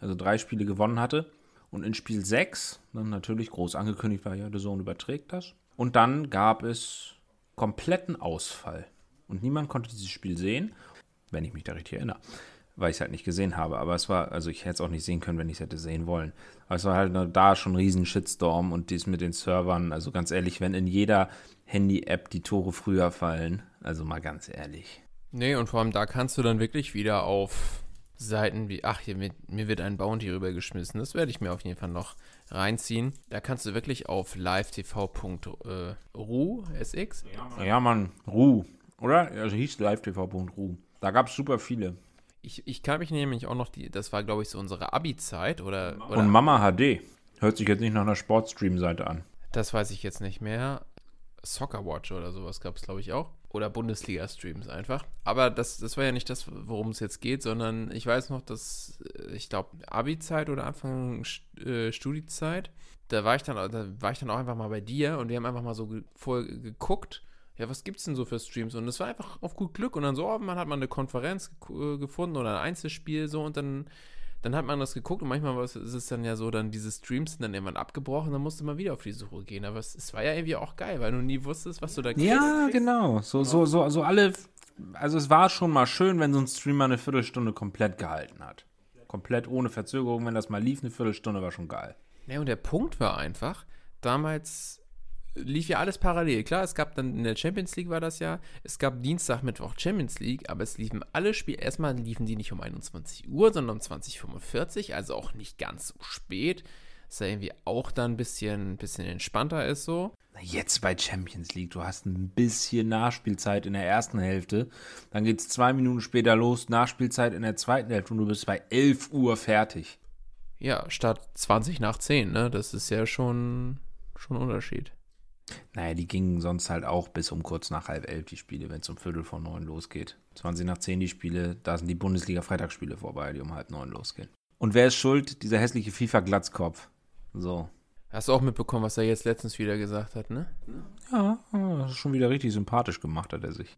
also drei Spiele gewonnen hatte. Und in Spiel 6, dann natürlich groß angekündigt war, ja, der Sohn überträgt das. Und dann gab es kompletten Ausfall. Und niemand konnte dieses Spiel sehen, wenn ich mich da richtig erinnere weil ich es halt nicht gesehen habe. Aber es war, also ich hätte es auch nicht sehen können, wenn ich es hätte sehen wollen. Aber es war halt nur da schon ein riesen Shitstorm und dies mit den Servern. Also ganz ehrlich, wenn in jeder Handy-App die Tore früher fallen, also mal ganz ehrlich. Nee, und vor allem da kannst du dann wirklich wieder auf Seiten wie, ach, hier, mir, mir wird ein Bounty rübergeschmissen. Das werde ich mir auf jeden Fall noch reinziehen. Da kannst du wirklich auf livetv.ru, SX, Ja, Mann, Ru, oder? Also hieß livetv.ru. Da gab es super viele. Ich, ich kann mich nämlich auch noch, die, das war glaube ich so unsere Abi-Zeit oder, oder Und Mama HD. Hört sich jetzt nicht nach einer Sportstream-Seite an. das weiß ich jetzt nicht mehr. Soccer Watch oder sowas gab es glaube ich auch. Oder Bundesliga-Streams einfach. Aber das, das war ja nicht das, worum es jetzt geht, sondern ich weiß noch, dass, äh, ich glaube, Abi-Zeit oder Anfang äh, Studiezeit, da war ich dann, da war ich dann auch einfach mal bei dir und wir haben einfach mal so ge vorher geguckt, ja, was gibt's denn so für Streams? Und es war einfach auf gut Glück und dann so, oh, man hat mal eine Konferenz ge- äh, gefunden oder ein Einzelspiel so und dann, dann hat man das geguckt und manchmal war es, ist es dann ja so, dann diese Streams sind dann irgendwann abgebrochen, dann musste man wieder auf die Suche gehen. Aber es, es war ja irgendwie auch geil, weil du nie wusstest, was du da Ja, genau. So, so, so, so alle. Also es war schon mal schön, wenn so ein Streamer eine Viertelstunde komplett gehalten hat. Komplett ohne Verzögerung, wenn das mal lief, eine Viertelstunde war schon geil. Ja, und der Punkt war einfach, damals lief ja alles parallel. Klar, es gab dann in der Champions League war das ja, es gab Dienstag, Mittwoch Champions League, aber es liefen alle Spiele, erstmal liefen die nicht um 21 Uhr, sondern um 2045, also auch nicht ganz so spät. Was ja irgendwie auch dann ein bisschen, bisschen entspannter ist so. Jetzt bei Champions League, du hast ein bisschen Nachspielzeit in der ersten Hälfte. Dann geht es zwei Minuten später los, Nachspielzeit in der zweiten Hälfte und du bist bei 11 Uhr fertig. Ja, statt 20 nach 10, ne? Das ist ja schon, schon ein Unterschied. Naja, die gingen sonst halt auch bis um kurz nach halb elf die Spiele, wenn es um Viertel vor neun losgeht. 20 nach 10 die Spiele, da sind die Bundesliga-Freitagsspiele vorbei, die um halb neun losgehen. Und wer ist schuld? Dieser hässliche FIFA-Glatzkopf. So. Hast du auch mitbekommen, was er jetzt letztens wieder gesagt hat, ne? Ja, das ist schon wieder richtig sympathisch gemacht, hat er sich.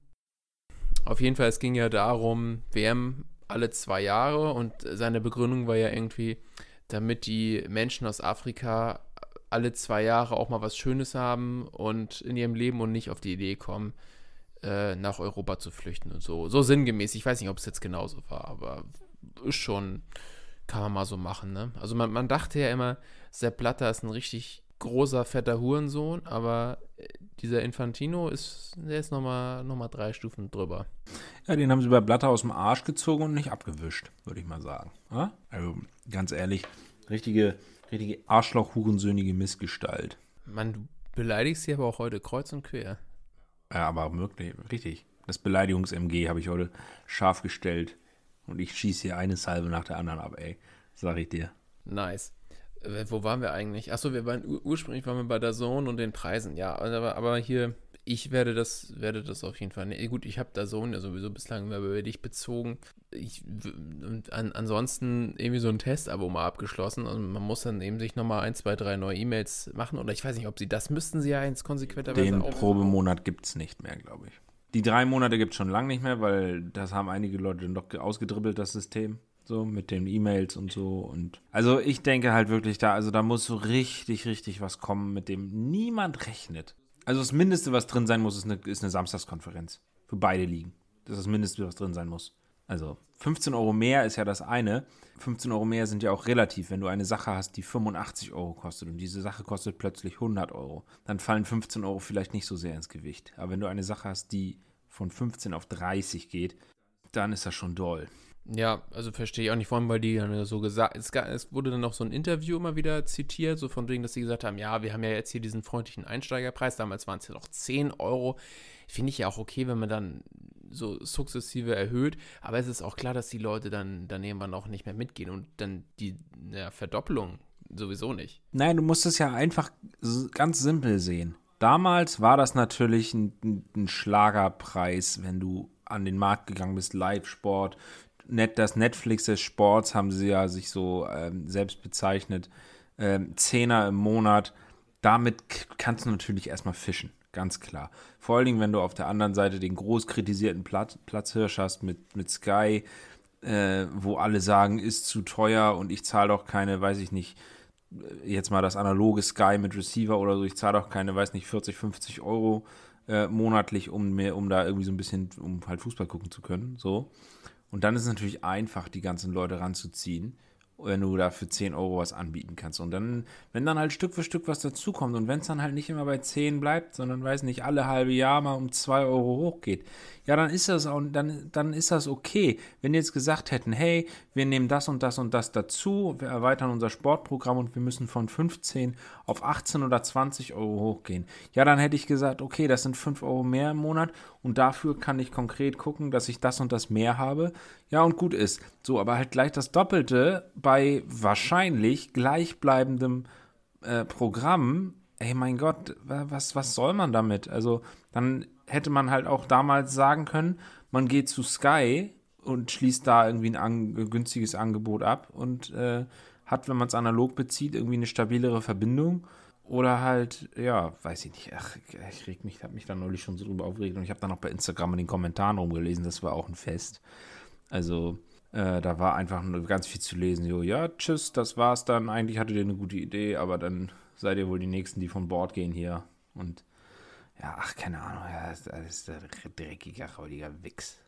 Auf jeden Fall, es ging ja darum, WM alle zwei Jahre und seine Begründung war ja irgendwie, damit die Menschen aus Afrika alle zwei Jahre auch mal was Schönes haben und in ihrem Leben und nicht auf die Idee kommen, äh, nach Europa zu flüchten und so. So sinngemäß. Ich weiß nicht, ob es jetzt genauso war, aber ist schon, kann man mal so machen, ne? Also man, man dachte ja immer, Sepp Blatter ist ein richtig großer, fetter Hurensohn, aber äh, dieser Infantino ist, der ist nochmal noch mal drei Stufen drüber. Ja, den haben sie bei Blatter aus dem Arsch gezogen und nicht abgewischt, würde ich mal sagen. Ja? Also, ganz ehrlich, richtige, richtige Arschloch-hurensöhnige Missgestalt. Man, du beleidigst sie aber auch heute kreuz und quer. Ja, aber wirklich, richtig. Das Beleidigungs-MG habe ich heute scharf gestellt. Und ich schieße hier eine Salve nach der anderen ab, ey. Sag ich dir. Nice. Äh, wo waren wir eigentlich? Achso, wir waren ur ursprünglich waren wir bei der Zone und den Preisen. Ja, aber, aber hier, ich werde das, werde das auf jeden Fall. Ne, gut, ich habe da Zone ja sowieso bislang immer über dich bezogen. Ich, an, ansonsten irgendwie so ein Testabo mal abgeschlossen und man muss dann eben sich nochmal ein, zwei, drei neue E-Mails machen. Oder ich weiß nicht, ob sie das müssten sie ja ins konsequenterweise Den auch. Probemonat gibt es nicht mehr, glaube ich. Die drei Monate gibt es schon lange nicht mehr, weil das haben einige Leute noch ausgedribbelt, das System. So mit den E-Mails und so. Und also ich denke halt wirklich da, also da muss so richtig, richtig was kommen, mit dem niemand rechnet. Also das Mindeste, was drin sein muss, ist eine, ist eine Samstagskonferenz. Für beide Ligen. Das ist das Mindeste, was drin sein muss. Also 15 Euro mehr ist ja das eine. 15 Euro mehr sind ja auch relativ. Wenn du eine Sache hast, die 85 Euro kostet und diese Sache kostet plötzlich 100 Euro, dann fallen 15 Euro vielleicht nicht so sehr ins Gewicht. Aber wenn du eine Sache hast, die von 15 auf 30 geht, dann ist das schon doll. Ja, also verstehe ich auch nicht, vor allem, weil die dann so gesagt, es, ga- es wurde dann noch so ein Interview immer wieder zitiert, so von wegen, dass sie gesagt haben, ja, wir haben ja jetzt hier diesen freundlichen Einsteigerpreis, damals waren es ja noch 10 Euro. Finde ich ja auch okay, wenn man dann so sukzessive erhöht, aber es ist auch klar, dass die Leute dann, dann irgendwann auch nicht mehr mitgehen und dann die ja, Verdoppelung sowieso nicht. Nein, du musst es ja einfach ganz simpel sehen. Damals war das natürlich ein- ein Schlagerpreis, wenn du an den Markt gegangen bist, Live-Sport. Net, das Netflix des Sports haben sie ja sich so ähm, selbst bezeichnet. Ähm, Zehner im Monat. Damit kannst du natürlich erstmal fischen, ganz klar. Vor allen Dingen, wenn du auf der anderen Seite den groß kritisierten Platz, Platzhirsch hast mit, mit Sky, äh, wo alle sagen, ist zu teuer und ich zahle doch keine, weiß ich nicht, jetzt mal das analoge Sky mit Receiver oder so, ich zahle doch keine, weiß nicht, 40, 50 Euro äh, monatlich, um mir, um da irgendwie so ein bisschen, um halt Fußball gucken zu können. So. Und dann ist es natürlich einfach, die ganzen Leute ranzuziehen, wenn du da für 10 Euro was anbieten kannst. Und dann, wenn dann halt Stück für Stück was dazukommt und wenn es dann halt nicht immer bei 10 bleibt, sondern weiß nicht, alle halbe Jahr mal um 2 Euro hochgeht, ja, dann ist das auch, dann, dann ist das okay. Wenn die jetzt gesagt hätten, hey, wir nehmen das und das und das dazu, wir erweitern unser Sportprogramm und wir müssen von 15 auf 18 oder 20 Euro hochgehen. Ja, dann hätte ich gesagt, okay, das sind 5 Euro mehr im Monat und dafür kann ich konkret gucken, dass ich das und das mehr habe. Ja, und gut ist. So, aber halt gleich das Doppelte bei wahrscheinlich gleichbleibendem äh, Programm. Ey, mein Gott, wa- was, was soll man damit? Also, dann hätte man halt auch damals sagen können, man geht zu Sky und schließt da irgendwie ein an, günstiges Angebot ab und äh, hat, wenn man es analog bezieht, irgendwie eine stabilere Verbindung. Oder halt, ja, weiß ich nicht, ach, ich reg mich, habe mich da neulich schon so drüber aufgeregt und ich habe dann auch bei Instagram in den Kommentaren rumgelesen, das war auch ein Fest. Also, äh, da war einfach ganz viel zu lesen. So, ja, tschüss, das war's dann. Eigentlich hattet ihr eine gute Idee, aber dann seid ihr wohl die Nächsten, die von Bord gehen hier. Und ja, ach, keine Ahnung, ja, das ist der dreckige, räudiger Wichs.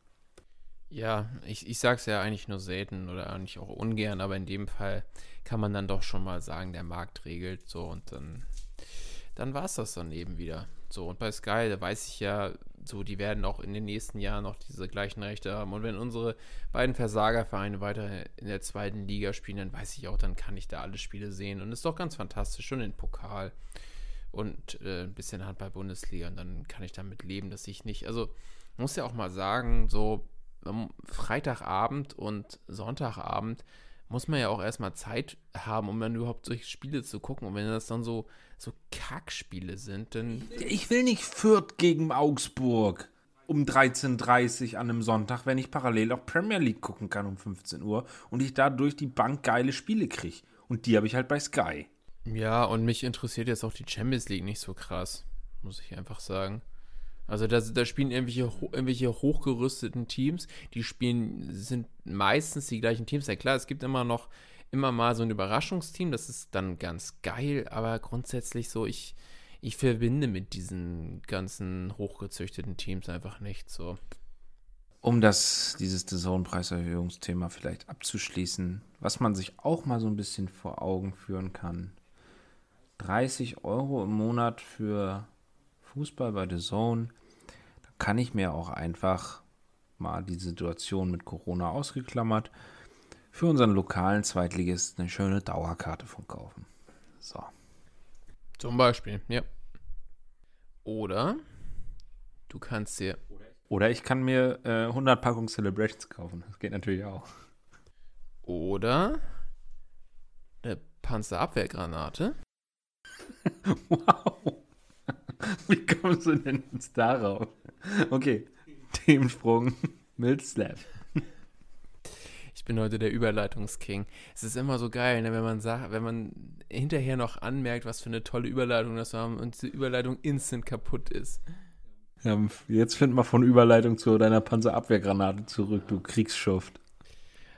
Ja, ich, ich sag's ja eigentlich nur selten oder eigentlich auch ungern, aber in dem Fall kann man dann doch schon mal sagen, der Markt regelt so und dann, dann war's das dann eben wieder. So, und bei Sky, da weiß ich ja, so, die werden auch in den nächsten Jahren noch diese gleichen Rechte haben. Und wenn unsere beiden Versagervereine weiter in der zweiten Liga spielen, dann weiß ich auch, dann kann ich da alle Spiele sehen. Und ist doch ganz fantastisch, schon den Pokal und äh, ein bisschen Handball-Bundesliga. Und dann kann ich damit leben, dass ich nicht, also, muss ja auch mal sagen, so, Freitagabend und Sonntagabend muss man ja auch erstmal Zeit haben, um dann überhaupt solche Spiele zu gucken. Und wenn das dann so, so Kackspiele sind, dann. Ich will nicht Fürth gegen Augsburg um 13.30 Uhr an einem Sonntag, wenn ich parallel auch Premier League gucken kann um 15 Uhr und ich da durch die Bank geile Spiele kriege. Und die habe ich halt bei Sky. Ja, und mich interessiert jetzt auch die Champions League nicht so krass, muss ich einfach sagen. Also da, da spielen irgendwelche, irgendwelche hochgerüsteten Teams, die spielen, sind meistens die gleichen Teams. Ja klar, es gibt immer noch, immer mal so ein Überraschungsteam, das ist dann ganz geil, aber grundsätzlich so, ich, ich verbinde mit diesen ganzen hochgezüchteten Teams einfach nicht so. Um das, dieses DAZN-Preiserhöhungsthema vielleicht abzuschließen, was man sich auch mal so ein bisschen vor Augen führen kann. 30 Euro im Monat für Fußball bei The Zone, kann ich mir auch einfach mal die Situation mit Corona ausgeklammert für unseren lokalen Zweitligist eine schöne Dauerkarte von kaufen. So. Zum Beispiel, ja. Oder du kannst dir. Oder ich kann mir äh, 100 Packungen Celebrations kaufen. Das geht natürlich auch. Oder eine Panzerabwehrgranate. (laughs) Wow. (laughs) Wie kommst du denn jetzt darauf? Okay, (laughs) Themensprung mit Slap. Ich bin heute der Überleitungsking. Es ist immer so geil, ne, wenn man sagt, wenn man hinterher noch anmerkt, was für eine tolle Überleitung das war und die Überleitung instant kaputt ist. Ja, jetzt find mal von Überleitung zu deiner Panzerabwehrgranate zurück, du Kriegsschuft.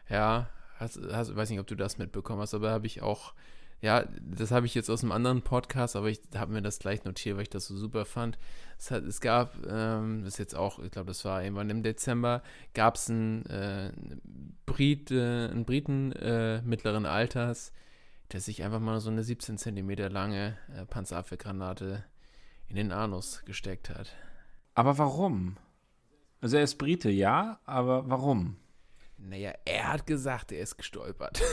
Ja, hast, hast, weiß nicht, ob du das mitbekommen hast, aber habe ich auch, ja, das habe ich jetzt aus einem anderen Podcast, aber ich habe mir das gleich notiert, weil ich das so super fand. Es, hat, es gab, ähm, das ist jetzt auch, ich glaube, das war irgendwann im Dezember, gab es einen, äh, Brit, äh, einen Briten äh, mittleren Alters, der sich einfach mal so eine 17 Zentimeter lange äh, Panzerabwehrgranate in den Anus gesteckt hat. Aber warum? Also er ist Brite, ja, aber warum? Naja, er hat gesagt, er ist gestolpert. (laughs)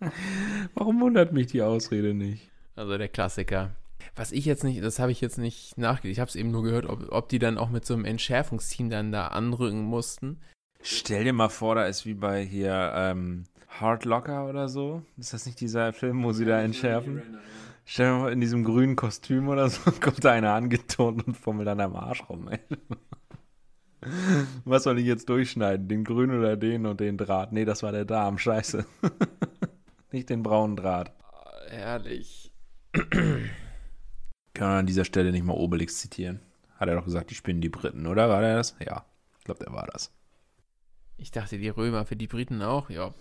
(laughs) Warum wundert mich die Ausrede nicht? Also der Klassiker. Was ich jetzt nicht, das habe ich jetzt nicht nachgedacht. Ich habe es eben nur gehört, ob, ob die dann auch mit so einem Entschärfungsteam dann da anrücken mussten. Stell dir mal vor, da ist wie bei hier ähm, Hard Locker oder so. Ist das nicht dieser Film, wo sie da entschärfen? Stell dir mal in diesem grünen Kostüm oder so, (laughs) kommt da einer angeturnt und fummelt an am Arsch rum, ey. (laughs) Was soll ich jetzt durchschneiden? Den grünen oder den und den Draht? Nee, das war der Darm, scheiße. (laughs) Nicht den braunen Draht. Ehrlich. (clears throat) Kann man an dieser Stelle nicht mal Obelix zitieren? Hat er doch gesagt, die spinnen die Briten, oder? War der das? Ja, ich glaube, der war das. Ich dachte, die Römer für die Briten auch. Ja.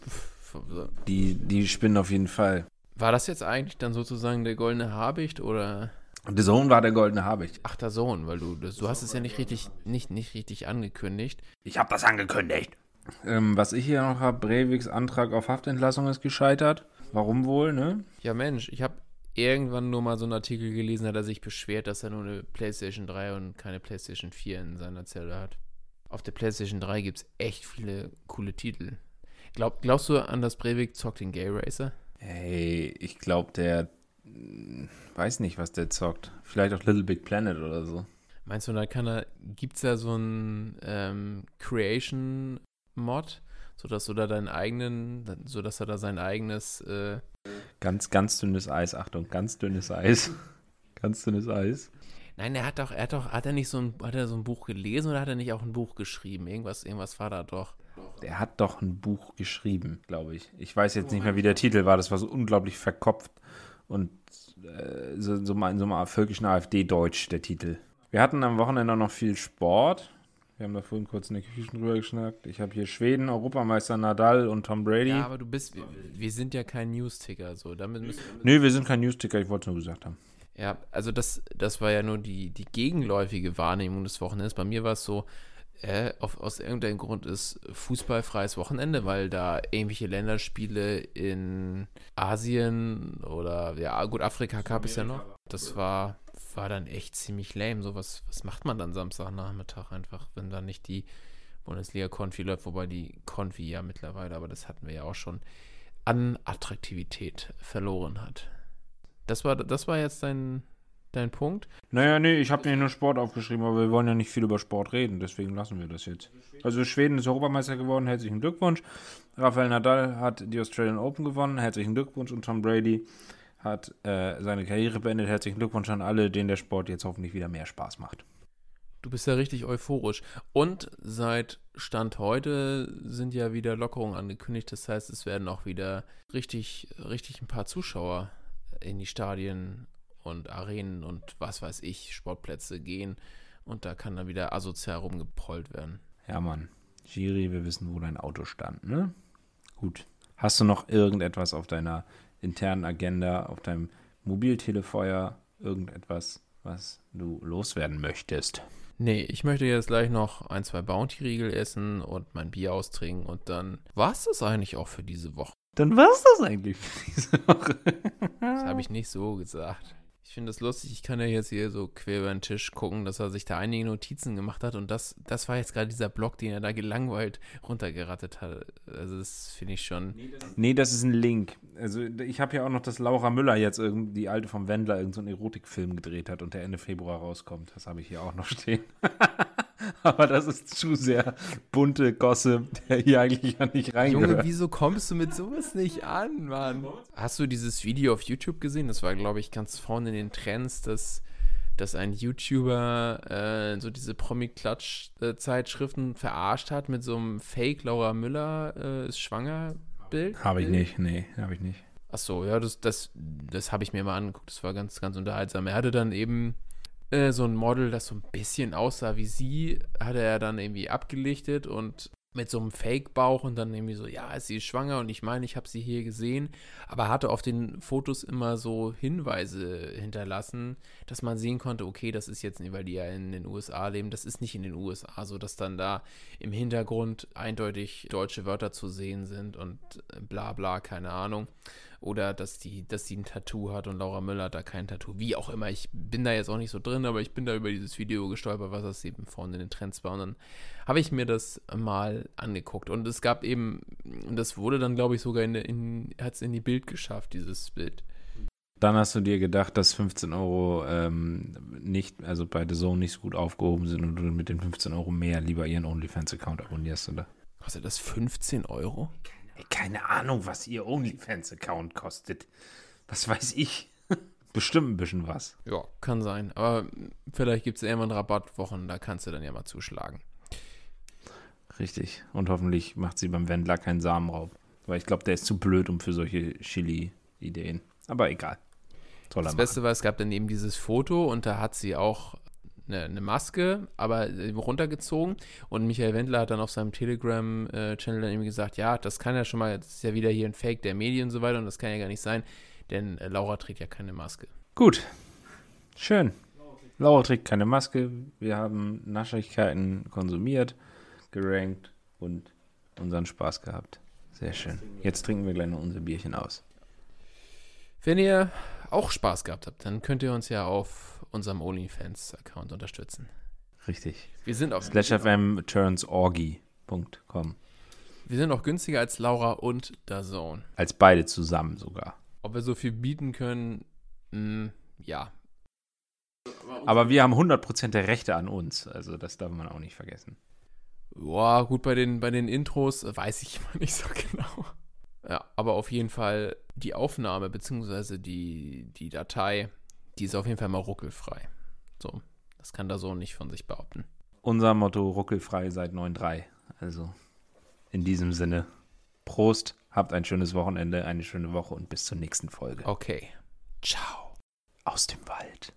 Die, die spinnen auf jeden Fall. War das jetzt eigentlich dann sozusagen der goldene Habicht oder Und der Sohn war der goldene Habicht. ach der Sohn? Weil du, das, du hast es ja nicht richtig, nicht, nicht richtig angekündigt. Ich habe das angekündigt. Ähm, was ich hier noch habe, Breiviks Antrag auf Haftentlassung ist gescheitert. Warum wohl, ne? Ja, Mensch, ich habe irgendwann nur mal so einen Artikel gelesen, hat er sich beschwert, dass er nur eine PlayStation 3 und keine PlayStation 4 in seiner Zelle hat. Auf der PlayStation 3 gibt es echt viele coole Titel. Glaub, glaubst du an das Breivik zockt den Gay Racer? Hey, ich glaube, der weiß nicht, was der zockt. Vielleicht auch Little Big Planet oder so. Meinst du, da kann er, gibt es da so einen ähm, Creation-Mod, sodass du da deinen eigenen, sodass er da sein eigenes, äh, Ganz, ganz dünnes Eis. Achtung, ganz dünnes Eis. (laughs) ganz dünnes Eis. Nein, er hat doch, er hat doch, hat er nicht so ein, hat er so ein Buch gelesen oder hat er nicht auch ein Buch geschrieben? Irgendwas, irgendwas war da doch. Der hat doch ein Buch geschrieben, glaube ich. Ich weiß jetzt nicht mehr, wie der Titel war. Das war so unglaublich verkopft und äh, so, so mal in so einem völkischen AfD-Deutsch, der Titel. Wir hatten am Wochenende noch viel Sport. Wir haben da vorhin kurz in der Küche drüber geschnackt. Ich habe hier Schweden, Europameister Nadal und Tom Brady. Ja, aber du bist, wir, wir sind ja kein News-Ticker, so. Damit müssen, Nö, wir sind kein Newsticker, ich wollte es nur gesagt haben. Ja, also das, das war ja nur die, die gegenläufige Wahrnehmung des Wochenendes. Bei mir war es so, äh, auf, aus irgendeinem Grund ist fußballfreies Wochenende, weil da irgendwelche Länderspiele in Asien oder ja, gut, Afrika gab es ja noch. Das war, war dann echt ziemlich lame. So, was, was macht man dann Samstagnachmittag einfach, wenn da nicht die Bundesliga-Konfi läuft, wobei die Konfi ja mittlerweile, aber das hatten wir ja auch schon, an Attraktivität verloren hat. Das war, das war jetzt dein, dein Punkt. Naja, nee, ich habe nicht nur Sport aufgeschrieben, aber wir wollen ja nicht viel über Sport reden, deswegen lassen wir das jetzt. Also Schweden ist Europameister geworden, herzlichen Glückwunsch. Rafael Nadal hat die Australian Open gewonnen, herzlichen Glückwunsch. Und Tom Brady hat äh, seine Karriere beendet, herzlichen Glückwunsch an alle, denen der Sport jetzt hoffentlich wieder mehr Spaß macht. Du bist ja richtig euphorisch. Und seit Stand heute sind ja wieder Lockerungen angekündigt. Das heißt, es werden auch wieder richtig, richtig ein paar Zuschauer in die Stadien und Arenen und was weiß ich, Sportplätze gehen. Und da kann dann wieder asozial rumgeprollt werden. Ja, Mann. Giri, wir wissen, wo dein Auto stand, ne? Gut. Hast du noch irgendetwas auf deiner internen Agenda, auf deinem Mobiltelefeuer, irgendetwas, was du loswerden möchtest? Nee, ich möchte jetzt gleich noch ein, zwei Bounty-Riegel essen und mein Bier austrinken und dann war es das eigentlich auch für diese Woche. Dann war's das eigentlich für diese Woche. Das habe ich nicht so gesagt. Ich finde das lustig. Ich kann ja jetzt hier so quer über den Tisch gucken, dass er sich da einige Notizen gemacht hat. Und das, das war jetzt gerade dieser Block, den er da gelangweilt runtergerattet hat. Also, das finde ich schon. Nee, das ist ein Link. Also ich habe ja auch noch, dass Laura Müller jetzt irgend, die alte vom Wendler, irgendeinen so einen Erotikfilm gedreht hat und der Ende Februar rauskommt. Das habe ich hier auch noch stehen. (laughs) (laughs) Aber das ist zu sehr bunte Gosse, der hier eigentlich ja nicht Junge, reingehört. wieso kommst du mit sowas nicht an, Mann? Hast du dieses Video auf YouTube gesehen? Das war, glaube ich, ganz vorne in den Trends, dass, dass ein YouTuber äh, so diese Promi-Klatsch-Zeitschriften verarscht hat mit so einem Fake Laura Müller äh, ist schwanger Bild. Habe ich nicht, nee, habe ich nicht. Ach so, ja, das, das, das habe ich mir mal angeguckt. Das war ganz, ganz unterhaltsam. Er hatte dann eben äh, so ein Model, das so ein bisschen aussah wie sie, hatte er dann irgendwie abgelichtet und mit so einem Fake-Bauch und dann irgendwie so, ja, sie ist schwanger und ich meine, ich habe sie hier gesehen, aber hatte auf den Fotos immer so Hinweise hinterlassen, dass man sehen konnte, okay, das ist jetzt nicht, weil die ja in den USA leben, das ist nicht in den USA, so dass dann da im Hintergrund eindeutig deutsche Wörter zu sehen sind und äh, bla bla, keine Ahnung. Oder dass die, dass sie ein Tattoo hat und Laura Müller hat da kein Tattoo. Wie auch immer, ich bin da jetzt auch nicht so drin, aber ich bin da über dieses Video gestolpert, was das eben vorne in den Trends war. Und dann habe ich mir das mal angeguckt. Und es gab eben, und das wurde dann, glaube ich, sogar in, in hat es in die Bild geschafft, dieses Bild. Dann hast du dir gedacht, dass 15 Euro ähm, nicht, also bei The Zone nicht so gut aufgehoben sind und du mit den 15 Euro mehr lieber ihren OnlyFans-Account abonnierst, oder? Kostet das 15 Euro? Ey, keine Ahnung, was ihr OnlyFans-Account kostet. Was weiß ich? (laughs) Bestimmt ein bisschen was. Ja, kann sein. Aber vielleicht gibt es irgendwann Rabattwochen, da kannst du dann ja mal zuschlagen. Richtig. Und hoffentlich macht sie beim Wendler keinen Samenraub. Weil ich glaube, der ist zu blöd um für solche Chili-Ideen. Aber egal. Soll Das. Beste war, es gab dann eben dieses Foto und da hat sie auch eine, eine Maske, aber äh, runtergezogen. Und Michael Wendler hat dann auf seinem Telegram-Channel dann eben gesagt, ja, das kann ja schon mal, das ist ja wieder hier ein Fake der Medien und so weiter und das kann ja gar nicht sein, denn äh, Laura trägt ja keine Maske. Gut. Schön. Laura trägt keine Maske. Wir haben Naschigkeiten konsumiert, gerankt und unseren Spaß gehabt. Sehr schön. Jetzt trinken wir gleich noch unser Bierchen aus. Wenn ihr auch Spaß gehabt habt, dann könnt ihr uns ja auf unserem OnlyFans-Account unterstützen. Richtig. Wir sind auch, SlashFMTurnsOrgy.com. wir sind auch günstiger als Laura und DAZN. Als beide zusammen sogar. Ob wir so viel bieten können, mh, ja. Aber wir haben 100% der Rechte an uns. Also das darf man auch nicht vergessen. Boah, gut, bei den, bei den Intros weiß ich immer (laughs) nicht so genau. Ja, aber auf jeden Fall die Aufnahme bzw. Die, die Datei, die ist auf jeden Fall mal ruckelfrei. So, das kann da so nicht von sich behaupten. Unser Motto ruckelfrei seit 9.3. Also in diesem Sinne, Prost, habt ein schönes Wochenende, eine schöne Woche und bis zur nächsten Folge. Okay. Ciao. Aus dem Wald.